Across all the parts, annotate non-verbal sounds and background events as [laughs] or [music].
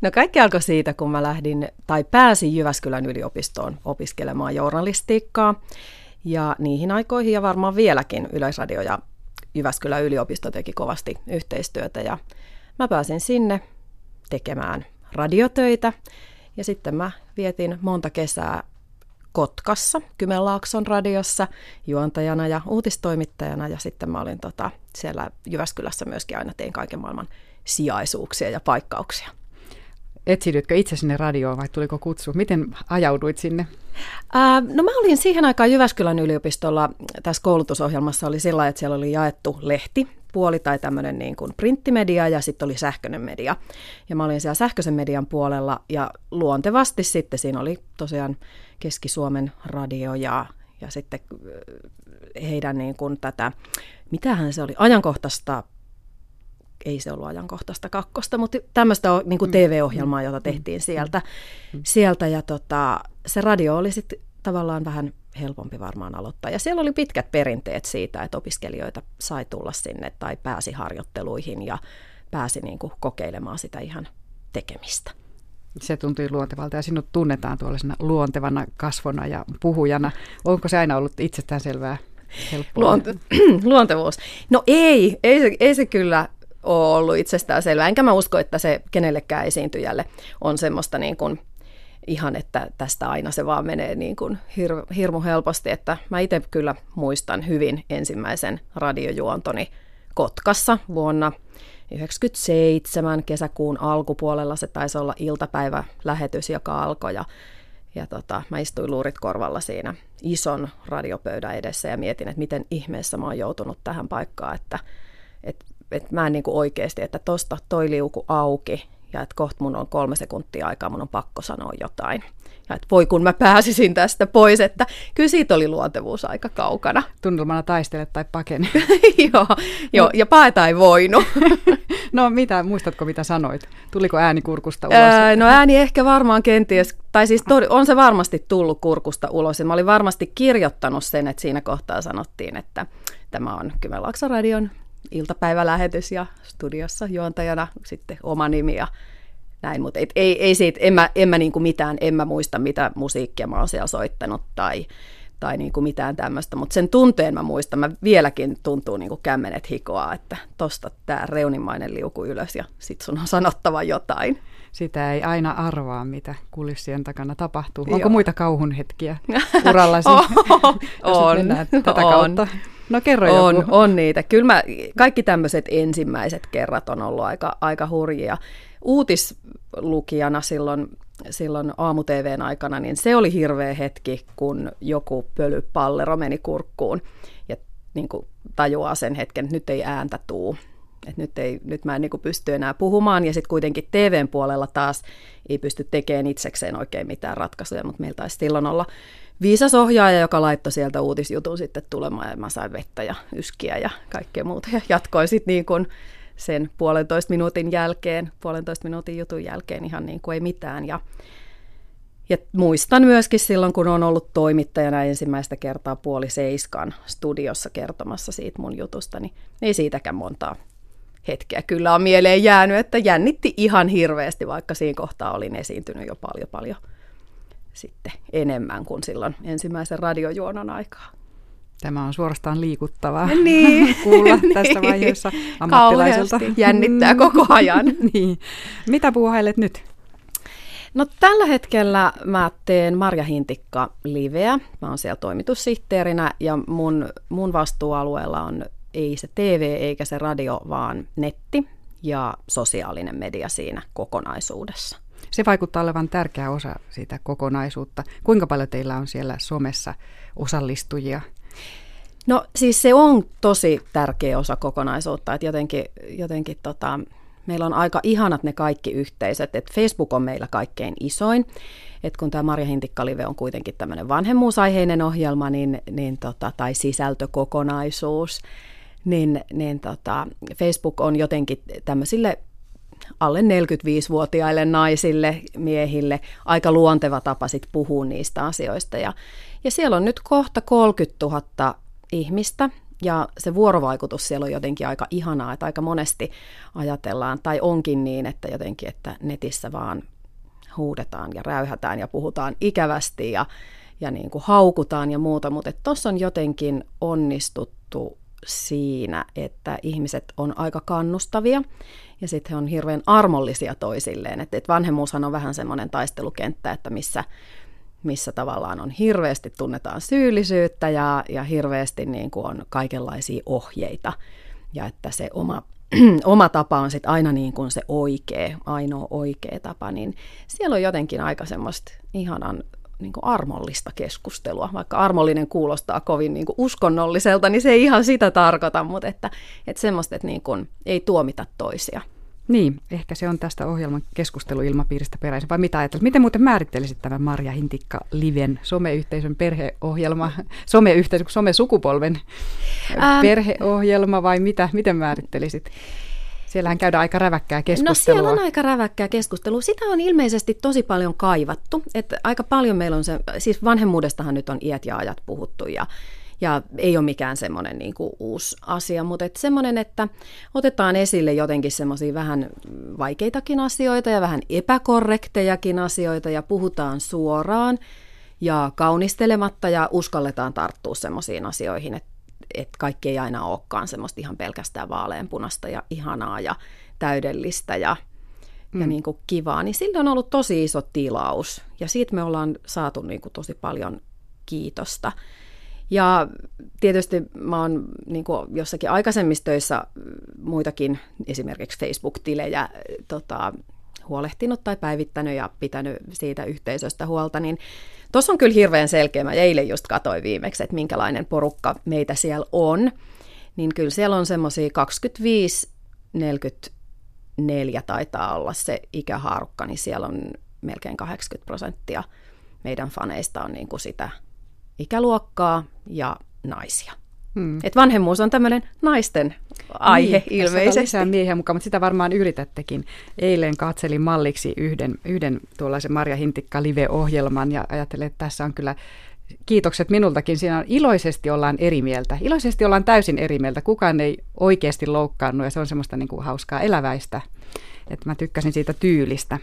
No kaikki alkoi siitä, kun mä lähdin tai pääsin Jyväskylän yliopistoon opiskelemaan journalistiikkaa. Ja niihin aikoihin ja varmaan vieläkin Yleisradio ja Jyväskylän yliopisto teki kovasti yhteistyötä ja mä pääsin sinne tekemään radiotöitä ja sitten mä vietin monta kesää Kotkassa, Kymenlaakson radiossa juontajana ja uutistoimittajana ja sitten mä olin tota, siellä Jyväskylässä myöskin aina tein kaiken maailman sijaisuuksia ja paikkauksia. Etsidytkö itse sinne radioon vai tuliko kutsu? Miten ajauduit sinne? Ää, no mä olin siihen aikaan Jyväskylän yliopistolla, tässä koulutusohjelmassa oli sillä että siellä oli jaettu lehti, puoli tai tämmöinen niin kuin printtimedia ja sitten oli sähköinen media. Ja mä olin siellä sähköisen median puolella ja luontevasti sitten siinä oli tosiaan Keski-Suomen radio ja, ja sitten heidän niin kuin tätä, mitähän se oli, ajankohtaista ei se ollut ajankohtaista kakkosta, mutta tämmöistä niin kuin mm. TV-ohjelmaa, jota mm. tehtiin sieltä. Mm. sieltä ja tota, se radio oli sitten tavallaan vähän helpompi varmaan aloittaa. Ja siellä oli pitkät perinteet siitä, että opiskelijoita sai tulla sinne tai pääsi harjoitteluihin ja pääsi niin kuin kokeilemaan sitä ihan tekemistä. Se tuntui luontevalta ja sinut tunnetaan tuollaisena luontevana kasvona ja puhujana. Onko se aina ollut itsestään selvää? Luonte- [clears throat] luontevuus. No ei, ei se, ei se kyllä ole ollut itsestään selvää. Enkä mä usko, että se kenellekään esiintyjälle on semmoista niin kuin ihan, että tästä aina se vaan menee niin kuin hir- hirmu helposti. Että mä itse kyllä muistan hyvin ensimmäisen radiojuontoni Kotkassa vuonna 1997 kesäkuun alkupuolella. Se taisi olla iltapäivälähetys, joka alkoi ja, ja tota, mä istuin luurit korvalla siinä ison radiopöydän edessä ja mietin, että miten ihmeessä mä oon joutunut tähän paikkaan, että, että että mä en niin kuin oikeasti, että tosta toi liuku auki ja että kohta mun on kolme sekuntia aikaa, mun on pakko sanoa jotain. Ja että voi kun mä pääsisin tästä pois, että kyllä siitä oli luontevuus aika kaukana. [laughs] Tunnelmana taistele tai pakene. [laughs] joo, joo, ja paeta ei voinut. [laughs] no mitä, muistatko mitä sanoit? Tuliko ääni kurkusta ulos? Öö, no ääni ehkä varmaan kenties, tai siis tod- on se varmasti tullut kurkusta ulos. Ja mä olin varmasti kirjoittanut sen, että siinä kohtaa sanottiin, että tämä on Kymenlaakson radion iltapäivälähetys ja studiossa juontajana sitten oma nimi ja näin, mutta et, ei, ei siitä, en mä, en mä niinku mitään, en mä muista mitä musiikkia mä oon siellä soittanut tai, tai niinku mitään tämmöistä, mutta sen tunteen mä muistan, mä vieläkin tuntuu niinku kämmenet hikoa, että tosta tää reunimainen liuku ylös ja sit sun on sanottava jotain. Sitä ei aina arvaa, mitä kulissien takana tapahtuu. Onko Joo. muita kauhun hetkiä [laughs] urallasi, [laughs] on, on, tätä on. kautta? No kerro on, joku. On niitä. Kyllä mä, kaikki tämmöiset ensimmäiset kerrat on ollut aika, aika hurjia. Uutislukijana silloin, silloin aamu-TVn aikana, niin se oli hirveä hetki, kun joku pölypallero meni kurkkuun ja niin kuin tajuaa sen hetken, että nyt ei ääntä tuu. Et nyt, ei, nyt mä en niin pysty enää puhumaan, ja sitten kuitenkin TVn puolella taas ei pysty tekemään itsekseen oikein mitään ratkaisuja, mutta meillä taisi silloin olla viisas ohjaaja, joka laittoi sieltä uutisjutun sitten tulemaan ja mä sain vettä ja yskiä ja kaikkea muuta. Ja jatkoin sitten niin kuin sen puolentoista minuutin jälkeen, puolentoista minuutin jutun jälkeen ihan niin kuin ei mitään. Ja, ja muistan myöskin silloin, kun on ollut toimittajana ensimmäistä kertaa puoli seiskan studiossa kertomassa siitä mun jutusta, niin ei siitäkään montaa hetkeä kyllä on mieleen jäänyt, että jännitti ihan hirveästi, vaikka siinä kohtaa olin esiintynyt jo paljon paljon sitten enemmän kuin silloin ensimmäisen radiojuonon aikaa. Tämä on suorastaan liikuttavaa [laughs] niin. [laughs] kuulla tässä [laughs] niin. vaiheessa ammattilaiselta. Kauheasti jännittää koko ajan. niin. Mitä puuhailet nyt? No tällä hetkellä mä teen Marja Hintikka liveä. Mä oon siellä toimitussihteerinä ja mun, mun vastuualueella on ei se TV eikä se radio, vaan netti ja sosiaalinen media siinä kokonaisuudessa. Se vaikuttaa olevan tärkeä osa siitä kokonaisuutta. Kuinka paljon teillä on siellä somessa osallistujia? No siis se on tosi tärkeä osa kokonaisuutta, että jotenkin, jotenkin tota, meillä on aika ihanat ne kaikki yhteisöt, että Facebook on meillä kaikkein isoin, että kun tämä Marja Hintikka-live on kuitenkin tämmöinen vanhemmuusaiheinen ohjelma niin, niin tota, tai sisältökokonaisuus, niin, niin tota, Facebook on jotenkin tämmöisille alle 45-vuotiaille naisille, miehille. Aika luonteva tapa sit puhua niistä asioista. Ja, ja siellä on nyt kohta 30 000 ihmistä, Ja se vuorovaikutus siellä on jotenkin aika ihanaa, että aika monesti ajatellaan, tai onkin niin, että jotenkin, että netissä vaan huudetaan ja räyhätään ja puhutaan ikävästi ja, ja niin kuin haukutaan ja muuta, mutta tuossa on jotenkin onnistuttu siinä, että ihmiset on aika kannustavia ja sitten he on hirveän armollisia toisilleen. Että et vanhemmuushan on vähän semmoinen taistelukenttä, että missä, missä tavallaan on hirveästi tunnetaan syyllisyyttä ja, ja hirveästi niin kuin on kaikenlaisia ohjeita ja että se oma [clears throat] oma tapa on sitten aina niin kuin se oikea, ainoa oikea tapa, niin siellä on jotenkin aika semmoista ihanan niin kuin armollista keskustelua. Vaikka armollinen kuulostaa kovin niin kuin uskonnolliselta, niin se ei ihan sitä tarkoita, mutta että, että semmoista, että niin kuin ei tuomita toisia. Niin, ehkä se on tästä ohjelman keskusteluilmapiiristä peräisin. Vai mitä ajattelet? Miten muuten määrittelisit tämän Marja Hintikka Liven someyhteisön perheohjelma, [laughs] someyhteisön, somesukupolven ähm, perheohjelma vai mitä? Miten määrittelisit? Siellähän käydään aika räväkkää keskustelua. No siellä on aika räväkkää keskustelua. Sitä on ilmeisesti tosi paljon kaivattu. Että aika paljon meillä on se, siis vanhemmuudestahan nyt on iät ja ajat puhuttu ja ja ei ole mikään semmoinen niin kuin uusi asia, mutta että semmoinen, että otetaan esille jotenkin semmoisia vähän vaikeitakin asioita ja vähän epäkorrektejakin asioita ja puhutaan suoraan ja kaunistelematta ja uskalletaan tarttua semmoisiin asioihin, että, että kaikki ei aina olekaan semmoista ihan pelkästään vaaleanpunasta ja ihanaa ja täydellistä ja ja mm. niin kuin kivaa, niin sillä on ollut tosi iso tilaus. Ja siitä me ollaan saatu niin kuin tosi paljon kiitosta. Ja tietysti mä oon niin jossakin aikaisemmissa töissä muitakin esimerkiksi Facebook-tilejä tota, huolehtinut tai päivittänyt ja pitänyt siitä yhteisöstä huolta, niin tuossa on kyllä hirveän selkeä. Mä eilen just katsoin viimeksi, että minkälainen porukka meitä siellä on. Niin kyllä siellä on semmoisia 25 44 taitaa olla se ikähaarukka, niin siellä on melkein 80 prosenttia meidän faneista on niin kuin sitä ikäluokkaa ja naisia. Hmm. Et vanhemmuus on tämmöinen naisten aihe niin, ilmeisesti. lisää miehiä mukaan, mutta sitä varmaan yritättekin. Eilen katselin malliksi yhden, yhden tuollaisen Marja Hintikka live-ohjelman ja ajattelin, että tässä on kyllä kiitokset minultakin. Siinä on iloisesti ollaan eri mieltä. Iloisesti ollaan täysin eri mieltä. Kukaan ei oikeasti loukkaannut ja se on semmoista niin kuin hauskaa eläväistä. Että mä tykkäsin siitä tyylistä.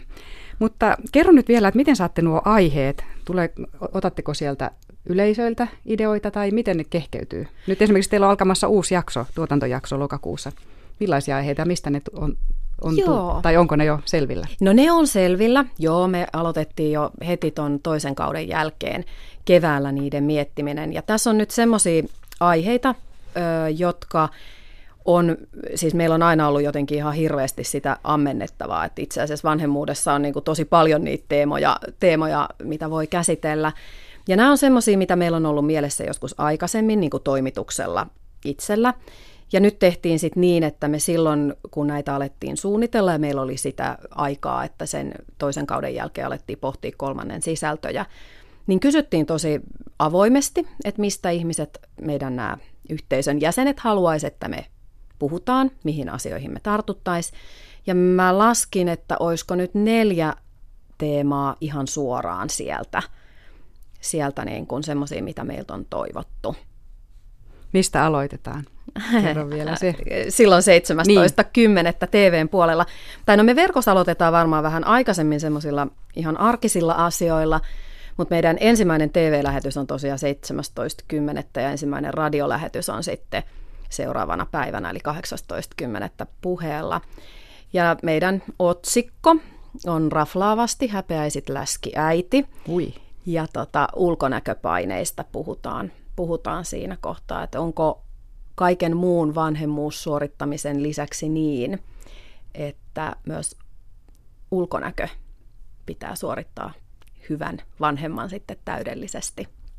Mutta kerro nyt vielä, että miten saatte nuo aiheet? Tule, otatteko sieltä yleisöiltä ideoita tai miten ne kehkeytyy? Nyt esimerkiksi teillä on alkamassa uusi jakso, tuotantojakso lokakuussa. Millaisia aiheita, mistä ne on, on tu- tai onko ne jo selvillä? No ne on selvillä. Joo, me aloitettiin jo heti ton toisen kauden jälkeen keväällä niiden miettiminen. Ja tässä on nyt semmoisia aiheita, ö, jotka on, siis meillä on aina ollut jotenkin ihan hirveästi sitä ammennettavaa, että itse asiassa vanhemmuudessa on niin tosi paljon niitä teemoja, teemoja, mitä voi käsitellä. Ja nämä on semmoisia, mitä meillä on ollut mielessä joskus aikaisemmin niin kuin toimituksella itsellä. Ja nyt tehtiin sitten niin, että me silloin, kun näitä alettiin suunnitella ja meillä oli sitä aikaa, että sen toisen kauden jälkeen alettiin pohtia kolmannen sisältöjä, niin kysyttiin tosi avoimesti, että mistä ihmiset, meidän nämä yhteisön jäsenet haluaisivat, että me puhutaan, mihin asioihin me tartuttaisiin. Ja mä laskin, että olisiko nyt neljä teemaa ihan suoraan sieltä, sieltä niin kuin semmoisia, mitä meiltä on toivottu. Mistä aloitetaan? Kerro vielä se. [laughs] Silloin 17.10. Niin. TVn puolella. Tai no me verkossa aloitetaan varmaan vähän aikaisemmin semmoisilla ihan arkisilla asioilla, mutta meidän ensimmäinen TV-lähetys on tosiaan 17.10. ja ensimmäinen radiolähetys on sitten seuraavana päivänä, eli 18.10. puheella. Ja meidän otsikko on raflaavasti häpeäisit läski äiti. Ui. Ja tota, ulkonäköpaineista puhutaan, puhutaan siinä kohtaa, että onko kaiken muun vanhemmuussuorittamisen lisäksi niin, että myös ulkonäkö pitää suorittaa hyvän vanhemman sitten täydellisesti.